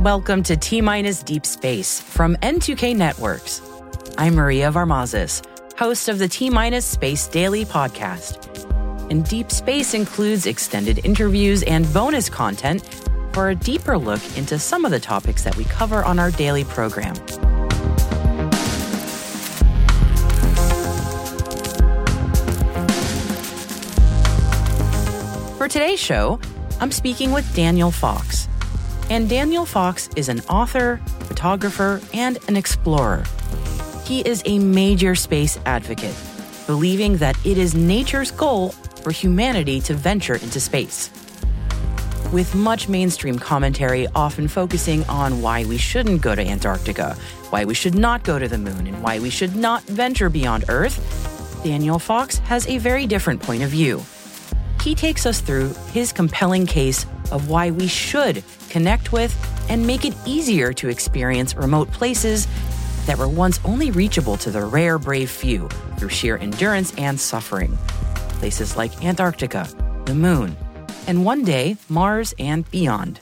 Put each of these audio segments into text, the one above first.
Welcome to T Minus Deep Space from N2K Networks. I'm Maria Varmazis, host of the T Minus Space Daily podcast. And Deep Space includes extended interviews and bonus content for a deeper look into some of the topics that we cover on our daily program. For today's show, I'm speaking with Daniel Fox. And Daniel Fox is an author, photographer, and an explorer. He is a major space advocate, believing that it is nature's goal for humanity to venture into space. With much mainstream commentary often focusing on why we shouldn't go to Antarctica, why we should not go to the moon, and why we should not venture beyond Earth, Daniel Fox has a very different point of view. He takes us through his compelling case of why we should connect with and make it easier to experience remote places that were once only reachable to the rare, brave few through sheer endurance and suffering. Places like Antarctica, the moon, and one day, Mars and beyond.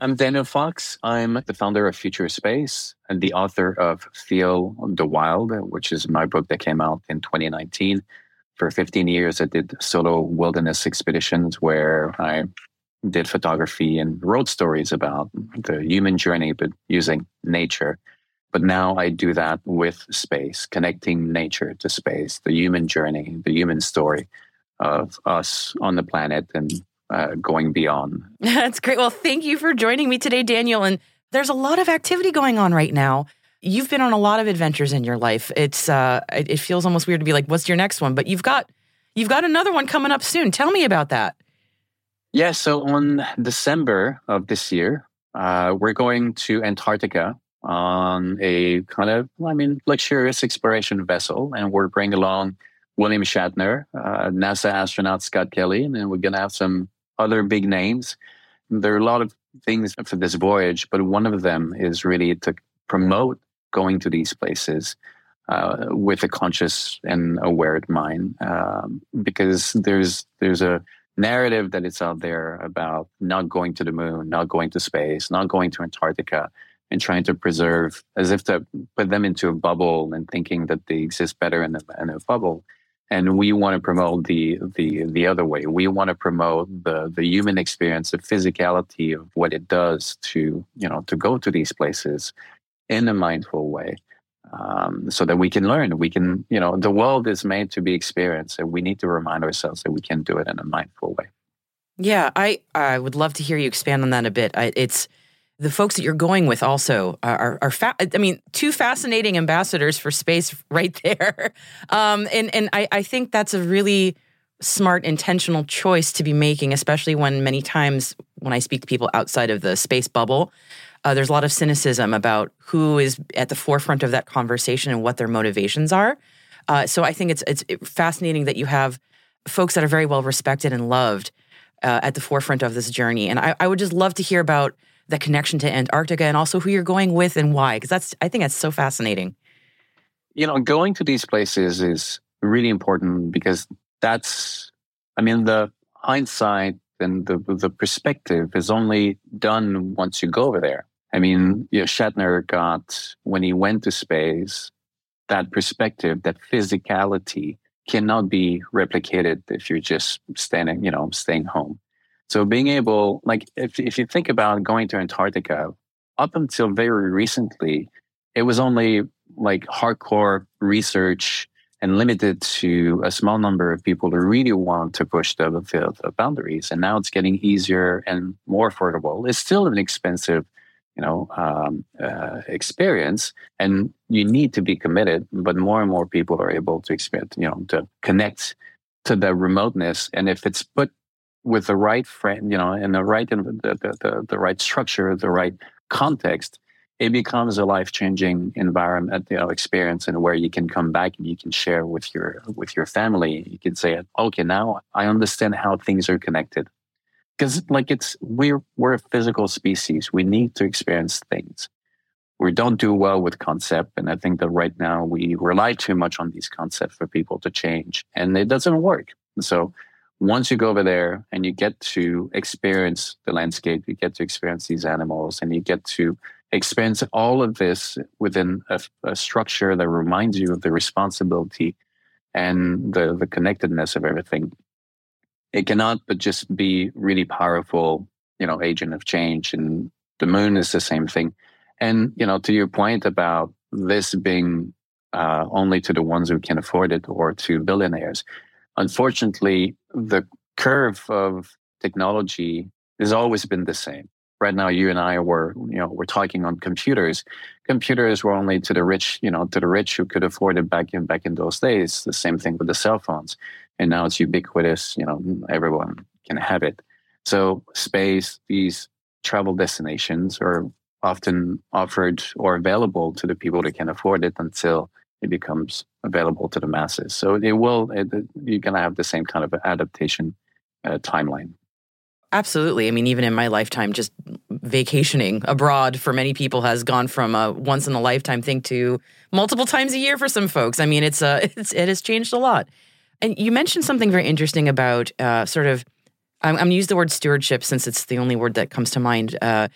I'm Daniel Fox. I'm the founder of Future Space and the author of Feel the Wild, which is my book that came out in 2019 for 15 years, I did solo wilderness expeditions where I did photography and wrote stories about the human journey, but using nature. But now I do that with space, connecting nature to space, the human journey, the human story of us on the planet and uh, going beyond. That's great. Well, thank you for joining me today, Daniel. And there's a lot of activity going on right now. You've been on a lot of adventures in your life. It's uh, it feels almost weird to be like, "What's your next one?" But you've got you've got another one coming up soon. Tell me about that. Yeah, so on December of this year, uh, we're going to Antarctica on a kind of, I mean, luxurious exploration vessel, and we're bringing along William Shatner, uh, NASA astronaut Scott Kelly, and then we're going to have some other big names. There are a lot of things for this voyage, but one of them is really to promote going to these places uh, with a conscious and aware mind, um, because there's there's a narrative that it's out there about not going to the moon, not going to space, not going to Antarctica, and trying to preserve as if to put them into a bubble and thinking that they exist better in a, in a bubble. And we want to promote the the the other way. We want to promote the the human experience, the physicality of what it does to you know to go to these places in a mindful way um, so that we can learn. We can, you know, the world is made to be experienced, and we need to remind ourselves that we can do it in a mindful way. Yeah, I I would love to hear you expand on that a bit. I, it's the folks that you're going with also are are fa- I mean two fascinating ambassadors for space right there, um, and and I I think that's a really smart intentional choice to be making, especially when many times when I speak to people outside of the space bubble, uh, there's a lot of cynicism about who is at the forefront of that conversation and what their motivations are. Uh, so I think it's it's fascinating that you have folks that are very well respected and loved uh, at the forefront of this journey. And I, I, would just love to hear about the connection to Antarctica and also who you're going with and why? Because that's, I think that's so fascinating. You know, going to these places is really important because that's, I mean, the hindsight and the, the perspective is only done once you go over there. I mean, you know, Shatner got, when he went to space, that perspective, that physicality cannot be replicated if you're just standing, you know, staying home. So being able, like, if, if you think about going to Antarctica, up until very recently, it was only like hardcore research and limited to a small number of people who really want to push the, the, boundaries. And now it's getting easier and more affordable. It's still an expensive you know um, uh, experience and you need to be committed but more and more people are able to experience you know to connect to the remoteness and if it's put with the right friend you know in the right the, the, the, the right structure the right context it becomes a life-changing environment you know experience and where you can come back and you can share with your with your family you can say okay now i understand how things are connected because like it's we're we're a physical species. We need to experience things. We don't do well with concept, and I think that right now we rely too much on these concepts for people to change, and it doesn't work. So once you go over there and you get to experience the landscape, you get to experience these animals, and you get to experience all of this within a, a structure that reminds you of the responsibility and the, the connectedness of everything it cannot but just be really powerful, you know, agent of change. And the moon is the same thing. And, you know, to your point about this being uh, only to the ones who can afford it or to billionaires, unfortunately, the curve of technology has always been the same. Right now, you and I were, you know, we're talking on computers. Computers were only to the rich, you know, to the rich who could afford it back in back in those days. The same thing with the cell phones and now it's ubiquitous. You know, everyone can have it. So space, these travel destinations are often offered or available to the people that can afford it until it becomes available to the masses. So it will, it, you're going to have the same kind of adaptation uh, timeline. Absolutely. I mean, even in my lifetime, just vacationing abroad for many people has gone from a once in a lifetime thing to multiple times a year for some folks. I mean, it's, uh, it's it has changed a lot. And you mentioned something very interesting about uh, sort of, I'm, I'm going to use the word stewardship since it's the only word that comes to mind. Uh,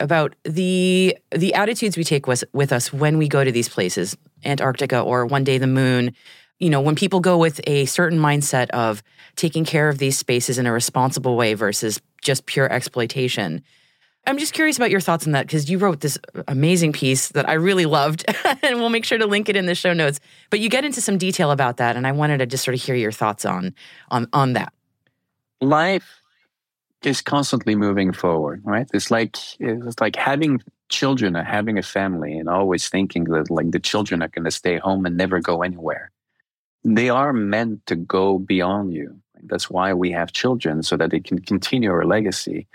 about the the attitudes we take with, with us when we go to these places, Antarctica or one day the moon. You know, when people go with a certain mindset of taking care of these spaces in a responsible way versus just pure exploitation. I'm just curious about your thoughts on that because you wrote this amazing piece that I really loved, and we'll make sure to link it in the show notes. But you get into some detail about that, and I wanted to just sort of hear your thoughts on on on that. Life is constantly moving forward, right? It's like it's like having children or having a family, and always thinking that like the children are going to stay home and never go anywhere. They are meant to go beyond you. That's why we have children, so that they can continue our legacy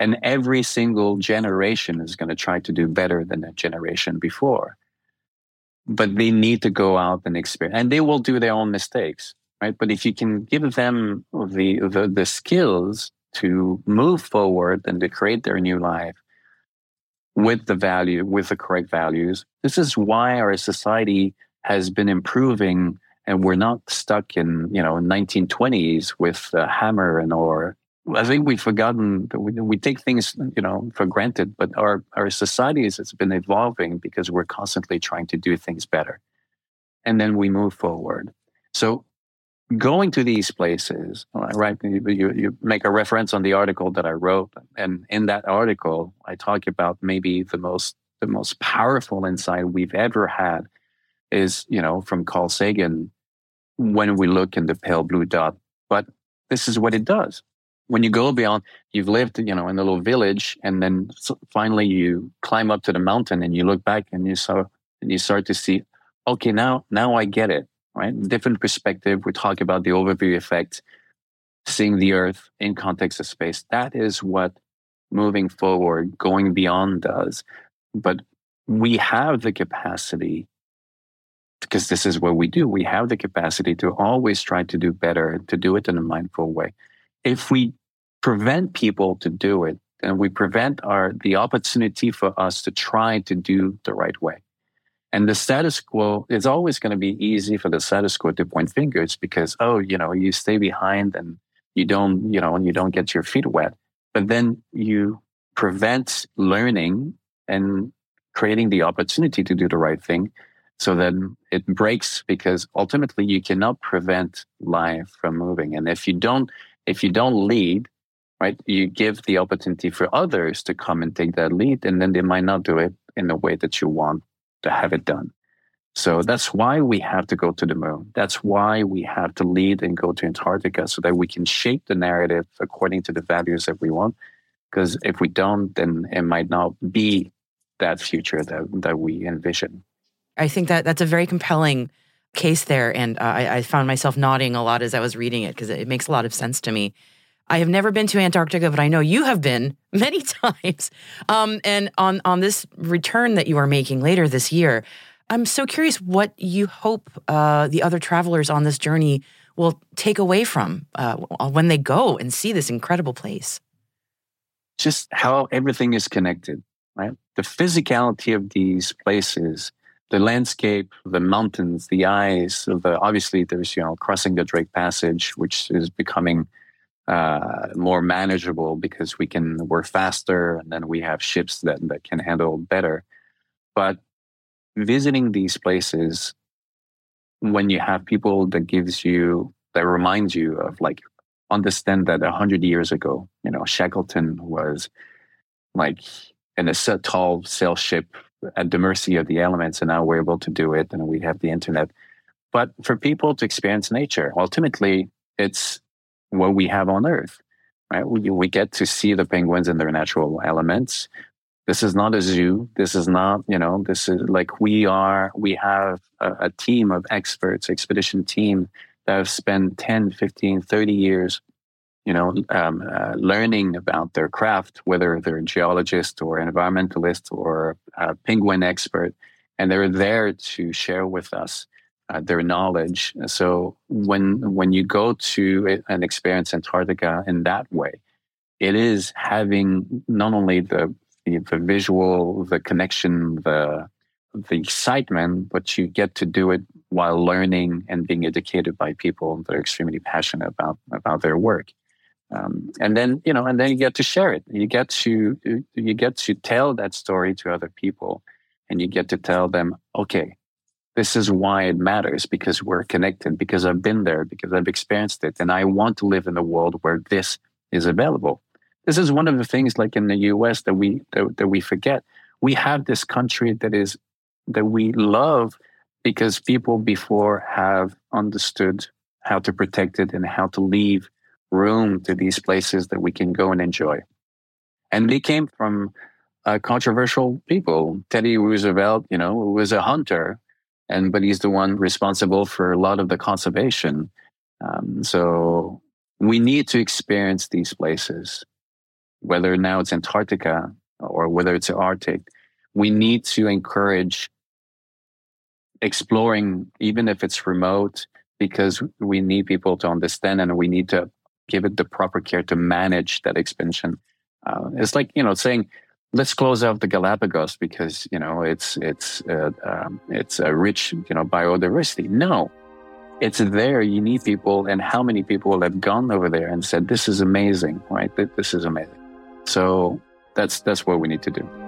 and every single generation is going to try to do better than the generation before. But they need to go out and experience, and they will do their own mistakes, right? But if you can give them the, the, the skills to move forward and to create their new life with the value, with the correct values, this is why our society has been improving and we're not stuck in, you know, 1920s with the hammer and or I think we've forgotten we, we take things you know for granted, but our our societies has been evolving because we're constantly trying to do things better, and then we move forward. So going to these places, right? You, you make a reference on the article that I wrote, and in that article, I talk about maybe the most the most powerful insight we've ever had is you know from Carl Sagan when we look in the pale blue dot, but this is what it does when you go beyond, you've lived, you know, in a little village, and then finally you climb up to the mountain and you look back and you saw and you start to see, okay, now now I get it, right? Different perspective. We talk about the overview effect, seeing the Earth in context of space. That is what moving forward, going beyond does. But we have the capacity because this is what we do. We have the capacity to always try to do better, to do it in a mindful way if we prevent people to do it, and we prevent our the opportunity for us to try to do the right way. And the status quo is always going to be easy for the status quo to point fingers because, oh, you know, you stay behind and you don't, you know, and you don't get your feet wet. But then you prevent learning and creating the opportunity to do the right thing. So then it breaks because ultimately you cannot prevent life from moving. And if you don't, if you don't lead, right, you give the opportunity for others to come and take that lead, and then they might not do it in the way that you want to have it done. So that's why we have to go to the moon. That's why we have to lead and go to Antarctica so that we can shape the narrative according to the values that we want. Because if we don't, then it might not be that future that, that we envision. I think that that's a very compelling case there. And uh, I, I, found myself nodding a lot as I was reading it because it makes a lot of sense to me. I have never been to Antarctica, but I know you have been many times. Um, and on, on this return that you are making later this year, I'm so curious what you hope uh, the other travelers on this journey will take away from uh, when they go and see this incredible place. Just how everything is connected right? The physicality of these places, the landscape, the mountains, the ice, the, obviously there's, you know, crossing the Drake Passage, which is becoming uh, more manageable because we can, we're faster and then we have ships that, that can handle better. But visiting these places, when you have people that gives you, that reminds you of like, understand that a hundred years ago, you know, Shackleton was like in a tall sail ship at the mercy of the elements, and now we're able to do it, and we have the internet. But for people to experience nature, ultimately, it's what we have on Earth, right? We, we get to see the penguins in their natural elements. This is not a zoo. This is not, you know, this is like we are, we have a, a team of experts, expedition team that have spent 10, 15, 30 years you know, um, uh, learning about their craft, whether they're a geologist or an environmentalist or a penguin expert, and they're there to share with us uh, their knowledge. So when when you go to an experience Antarctica in that way, it is having not only the the, the visual, the connection, the the excitement, but you get to do it while learning and being educated by people that are extremely passionate about about their work. Um, and then you know and then you get to share it. You get to you get to tell that story to other people and you get to tell them okay this is why it matters because we're connected because i've been there because i've experienced it and i want to live in a world where this is available. This is one of the things like in the us that we that, that we forget. We have this country that is that we love because people before have understood how to protect it and how to leave room to these places that we can go and enjoy. And they came from uh, controversial people. Teddy Roosevelt, you know, was a hunter, and but he's the one responsible for a lot of the conservation. Um, so we need to experience these places, whether now it's Antarctica or whether it's the Arctic. We need to encourage exploring, even if it's remote, because we need people to understand and we need to give it the proper care to manage that expansion. Uh, it's like you know saying, let's close out the Galapagos because you know it's it's uh, um, it's a rich you know biodiversity. No, it's there. You need people, and how many people have gone over there and said, "This is amazing, right? This is amazing." So that's that's what we need to do.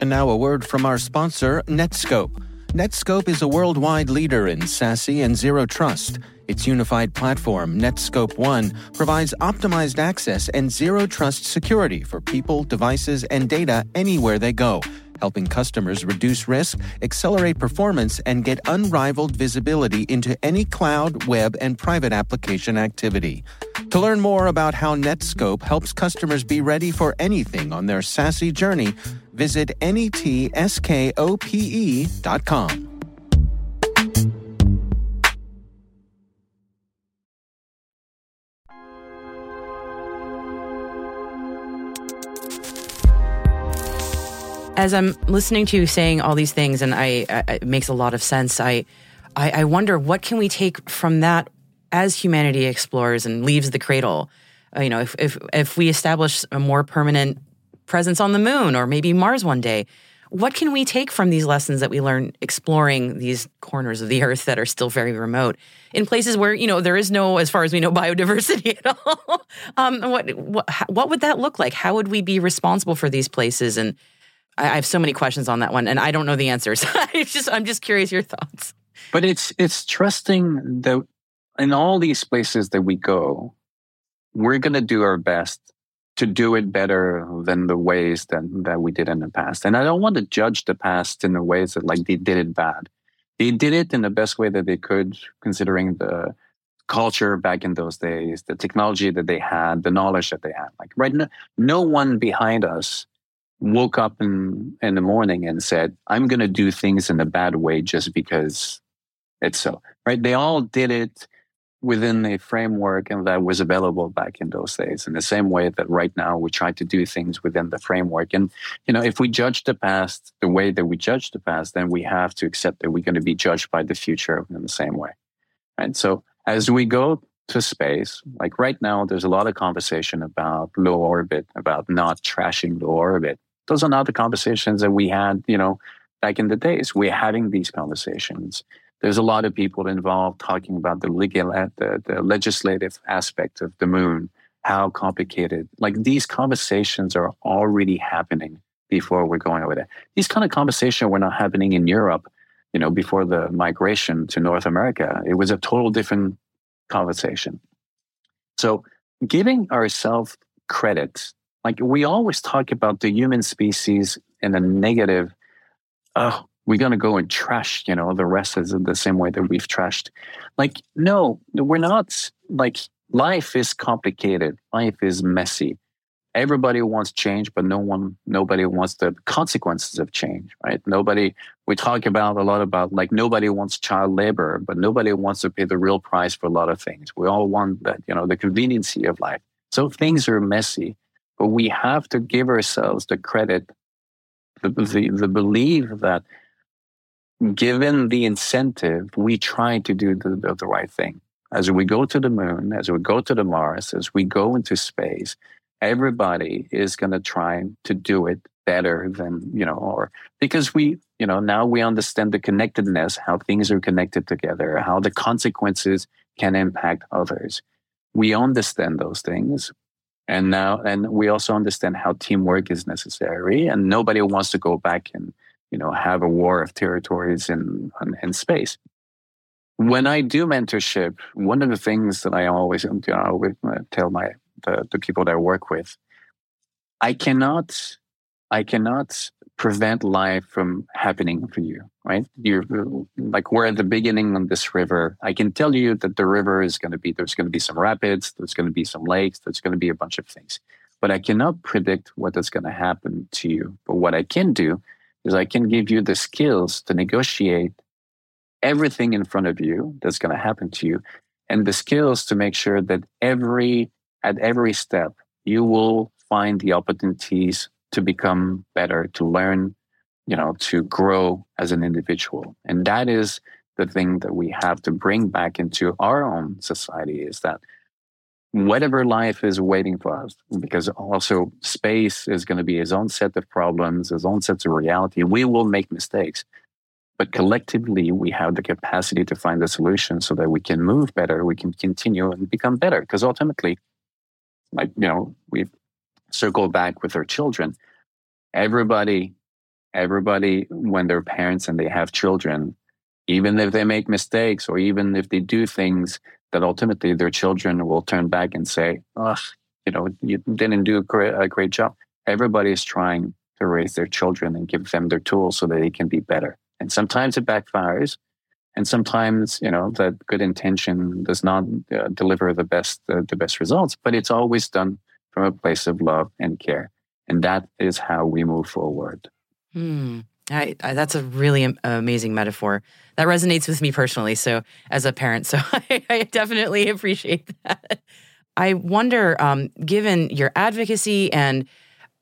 And now a word from our sponsor, Netskope. Netskope is a worldwide leader in SASE and Zero Trust. Its unified platform, Netskope One, provides optimized access and zero trust security for people, devices, and data anywhere they go, helping customers reduce risk, accelerate performance, and get unrivaled visibility into any cloud, web, and private application activity. To learn more about how Netskope helps customers be ready for anything on their SASE journey, visit netskope.com. As I'm listening to you saying all these things, and I, I it makes a lot of sense. I, I, I wonder what can we take from that as humanity explores and leaves the cradle. Uh, you know, if, if if we establish a more permanent presence on the moon or maybe Mars one day, what can we take from these lessons that we learn exploring these corners of the earth that are still very remote in places where you know there is no as far as we know biodiversity at all? Um, what, what what would that look like? How would we be responsible for these places? And I, have so many questions on that one and i don't know the answers. I just i'm just curious your thoughts. But it's it's trusting that in all these places that we go we're going to do our best to do it better than the ways that, that we did in the past. And I don't want to judge the past in the ways that like they did it bad. They did it in the best way that they could, considering the culture back in those days, the technology that they had, the knowledge that they had. Like right now, no one behind us woke up in, in the morning and said, I'm going to do things in a bad way just because it's so, right? They all did it within a framework and that was available back in those days in the same way that right now we try to do things within the framework. And you know if we judge the past the way that we judge the past then we have to accept that we're going to be judged by the future in the same way. And so as we go to space like right now there's a lot of conversation about low orbit about not trashing low orbit. Those are not the conversations that we had you know back in the days. We're having these conversations there's a lot of people involved talking about the legal, uh, the, the legislative aspect of the moon, how complicated. Like these conversations are already happening before we're going over there. These kind of conversations were not happening in Europe, you know, before the migration to North America. It was a total different conversation. So giving ourselves credit, like we always talk about the human species in a negative, oh, we're going to go and trash, you know, the rest is the same way that we've trashed. Like, no, we're not. Like, life is complicated. Life is messy. Everybody wants change, but no one, nobody wants the consequences of change, right? Nobody, we talk about a lot about like nobody wants child labor, but nobody wants to pay the real price for a lot of things. We all want that, you know, the conveniency of life. So things are messy, but we have to give ourselves the credit, the, the, the belief that given the incentive, we try to do the, the, right thing. As we go to the moon, as we go to the Mars, as we go into space, everybody is going to try to do it better than, you know, or because we, you know, now we understand the connectedness, how things are connected together, how the consequences can impact others. We understand those things. And now, and we also understand how teamwork is necessary. And nobody wants to go back and, you know, have a war of territories in, in space. When I do mentorship, one of the things that I always you know, uh, tell my the, the people that I work with, I cannot, I cannot prevent life from happening for you, right? You're like we're at the beginning of this river. I can tell you that the river is going to be there's going to be some rapids, there's going to be some lakes, there's going to be a bunch of things, but I cannot predict what is going to happen to you. But what I can do is I can give you the skills to negotiate everything in front of you that's going to happen to you and the skills to make sure that every at every step you will find the opportunities to become better to learn you know to grow as an individual. And that is the thing that we have to bring back into our own society is that whatever life is waiting for us, because also space is going to be its own set of problems, its own sets of reality. We will make mistakes. But collectively, we have the capacity to find the solution so that we can move better, we can continue and become better. Because ultimately, like, you know, we've circled back with our children. Everybody, everybody, when they're parents and they have children, even if they make mistakes or even if they do things that ultimately their children will turn back and say, oh, you know, you didn't do a great, a great job. Everybody is trying to raise their children and give them their tools so that they can be better. And sometimes it backfires. And sometimes, you know, that good intention does not uh, deliver the best, uh, the best results, but it's always done from a place of love and care. And that is how we move forward. Hmm. I, I, that's a really amazing metaphor. That resonates with me personally. So, as a parent, so I, I definitely appreciate that. I wonder, um, given your advocacy and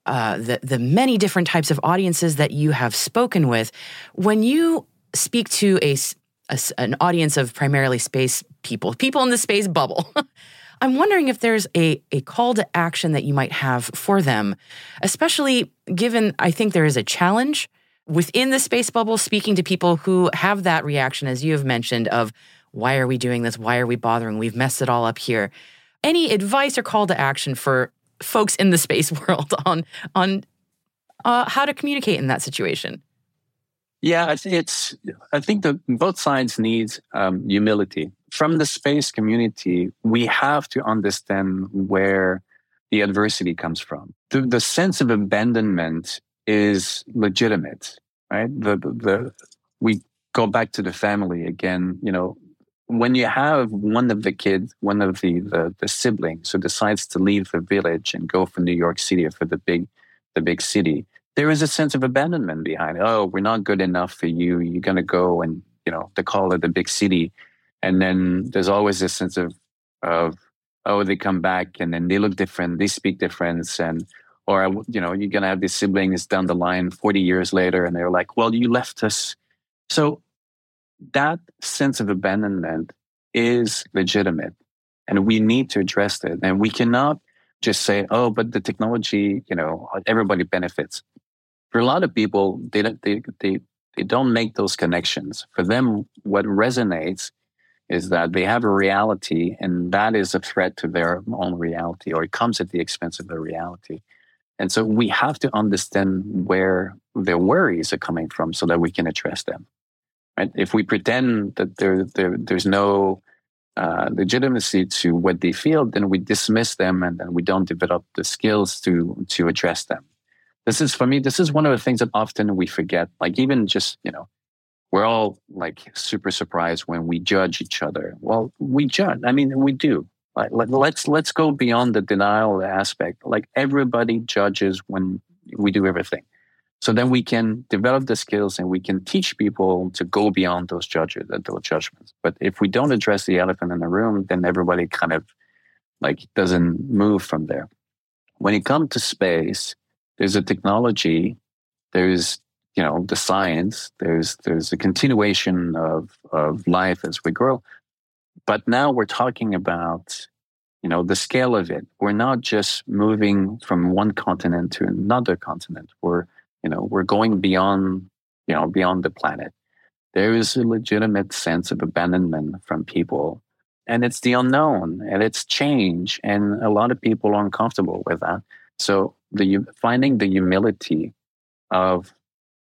uh, the the many different types of audiences that you have spoken with. When you speak to a, a an audience of primarily space people, people in the space bubble. I'm wondering if there's a, a call to action that you might have for them, especially given I think there is a challenge within the space bubble speaking to people who have that reaction, as you have mentioned, of why are we doing this? Why are we bothering? We've messed it all up here. Any advice or call to action for folks in the space world on on uh, how to communicate in that situation? Yeah, it's. I think that both sides need um, humility from the space community. We have to understand where the adversity comes from. The, the sense of abandonment is legitimate, right? The, the, the we go back to the family again. You know, when you have one of the kids, one of the, the, the siblings who decides to leave the village and go for New York City or for the big the big city, there is a sense of abandonment behind it. Oh, we're not good enough for you. You're gonna go and you know they call it the big city, and then there's always this sense of of oh they come back and then they look different, they speak different, and or you know you're gonna have these siblings down the line 40 years later, and they're like, well, you left us. So that sense of abandonment is legitimate and we need to address it. And we cannot just say, oh, but the technology, you know, everybody benefits. For a lot of people, they don't, they, they, they don't make those connections. For them, what resonates is that they have a reality and that is a threat to their own reality or it comes at the expense of their reality. And so we have to understand where their worries are coming from so that we can address them. Right? If we pretend that there, there there's no uh, legitimacy to what they feel, then we dismiss them and then we don't develop the skills to to address them. This is for me. This is one of the things that often we forget. Like even just you know, we're all like super surprised when we judge each other. Well, we judge. I mean, we do. Like, let's let's go beyond the denial aspect. Like everybody judges when we do everything. So then we can develop the skills and we can teach people to go beyond those judges, uh, those judgments. But if we don't address the elephant in the room, then everybody kind of like doesn't move from there. When it comes to space, there's a technology, there's you know the science, there's there's a continuation of of life as we grow. But now we're talking about you know the scale of it. We're not just moving from one continent to another continent. We're you know, we're going beyond, you know, beyond the planet. There is a legitimate sense of abandonment from people. And it's the unknown and it's change. And a lot of people are uncomfortable with that. So the finding the humility of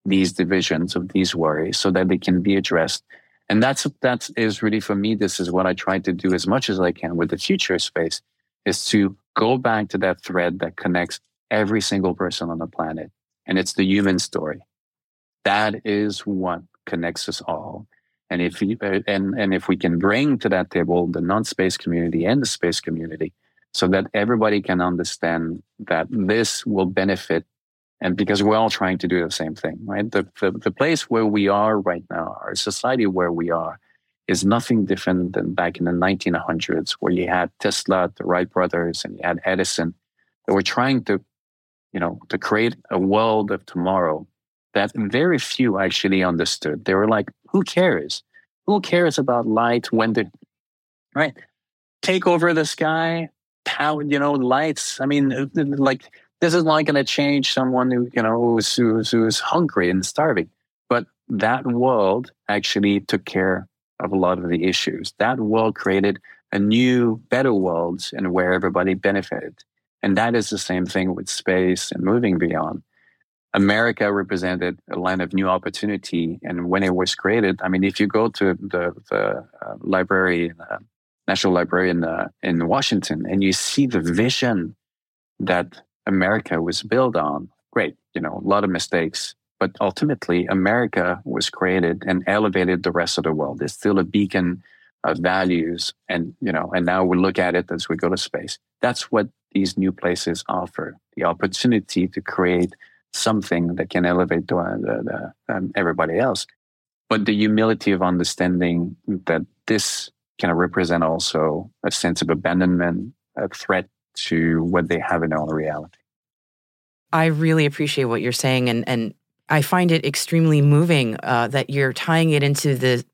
these divisions, of these worries, so that they can be addressed. And that's that is really for me, this is what I try to do as much as I can with the future space, is to go back to that thread that connects every single person on the planet and it's the human story. That is what connects us all. And if you, uh, and and if we can bring to that table the non-space community and the space community, so that everybody can understand that this will benefit, and because we're all trying to do the same thing, right? The the, the place where we are right now, our society where we are, is nothing different than back in the 1900s, where you had Tesla, the Wright brothers, and you had Edison, that were trying to you know, to create a world of tomorrow that very few actually understood. They were like, who cares? Who cares about light when the, right? Take over the sky. power, you know, lights. I mean, like this is not going to change someone who, you know, who's, who's, who's hungry and starving. But that world actually took care of a lot of the issues. That world created a new, better world and where everybody benefited. And that is the same thing with space and moving beyond. America represented a land of new opportunity. And when it was created, I mean, if you go to the, the uh, library, uh, National Library in, uh, in Washington, and you see the vision that America was built on, great, you know, a lot of mistakes. But ultimately, America was created and elevated the rest of the world. It's still a beacon of values. And, you know, and now we look at it as we go to space. That's what these new places offer the opportunity to create something that can elevate the, the, the, um, everybody else. But the humility of understanding that this can represent also a sense of abandonment, a threat to what they have in own reality. I really appreciate what you're saying, and and I find it extremely moving uh, that you're tying it into the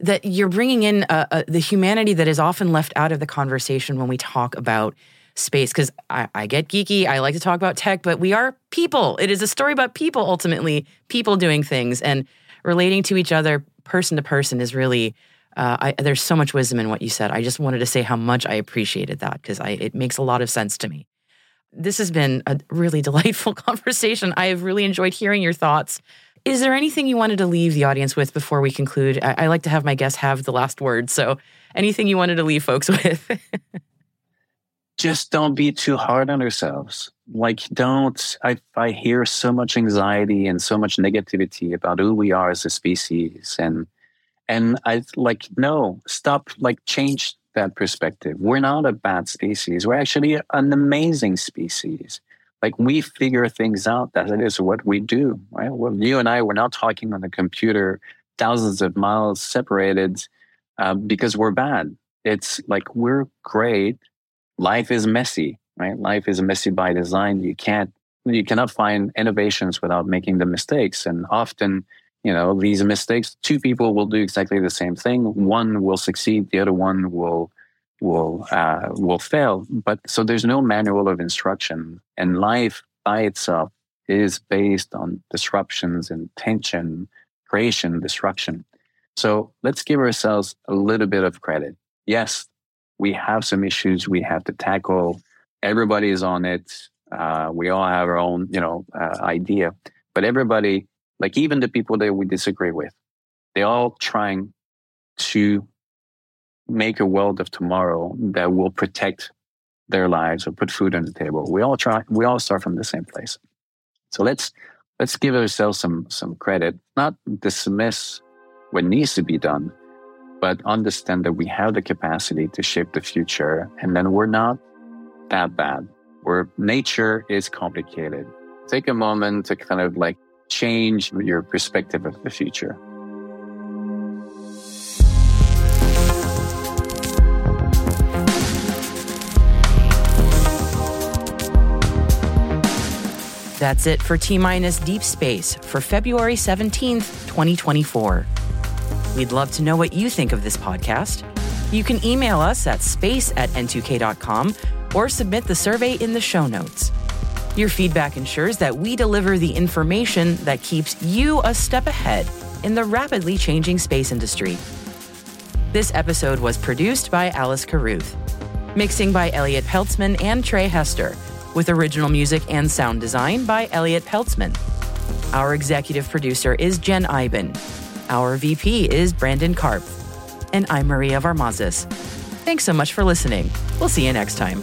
that you're bringing in uh, uh, the humanity that is often left out of the conversation when we talk about space because I, I, get geeky. I like to talk about tech, but we are people. It is a story about people, ultimately, people doing things and relating to each other person to person is really. Uh, I, there's so much wisdom in what you said. I just wanted to say how much I appreciated that because it makes a lot of sense to me. This has been a really delightful conversation. I have really enjoyed hearing your thoughts. Is there anything you wanted to leave the audience with before we conclude? I, I like to have my guests have the last word. So, anything you wanted to leave folks with? just don't be too hard on ourselves. Like, don't, I, I hear so much anxiety and so much negativity about who we are as a species. And, and I like, no, stop, like, change that perspective. We're not a bad species. We're actually an amazing species. Like, we figure things out. That is what we do, right? Well, you and I, we're not talking on a computer thousands of miles separated uh, because we're bad. It's like we're great life is messy, right? Life is messy by design. You can't, you cannot find innovations without making the mistakes. And often, you know, these mistakes, two people will do exactly the same thing. One will succeed, the other one will will uh, will fail. But so there's no manual of instruction, and life by itself is based on disruptions and tension, creation, destruction. So let's give ourselves a little bit of credit. Yes, we have some issues we have to tackle. Everybody is on it. Uh, we all have our own, you know, uh, idea, but everybody, like even the people that we disagree with, they're all trying to make a world of tomorrow that will protect their lives or put food on the table. We all try. We all start from the same place. So let's let's give ourselves some some credit, not dismiss what needs to be done, but understand that we have the capacity to shape the future and then we're not that bad. Where nature is complicated. Take a moment to kind of like change your perspective of the future. That's it for T Minus Deep Space for February 17th, 2024. We'd love to know what you think of this podcast. You can email us at space at n2k.com or submit the survey in the show notes. Your feedback ensures that we deliver the information that keeps you a step ahead in the rapidly changing space industry. This episode was produced by Alice Carruth, mixing by Elliot Peltzman and Trey Hester, with original music and sound design by Elliot Peltzman. Our executive producer is Jen Eiben. Our VP is Brandon Karp. And I'm Maria Varmazis. Thanks so much for listening. We'll see you next time.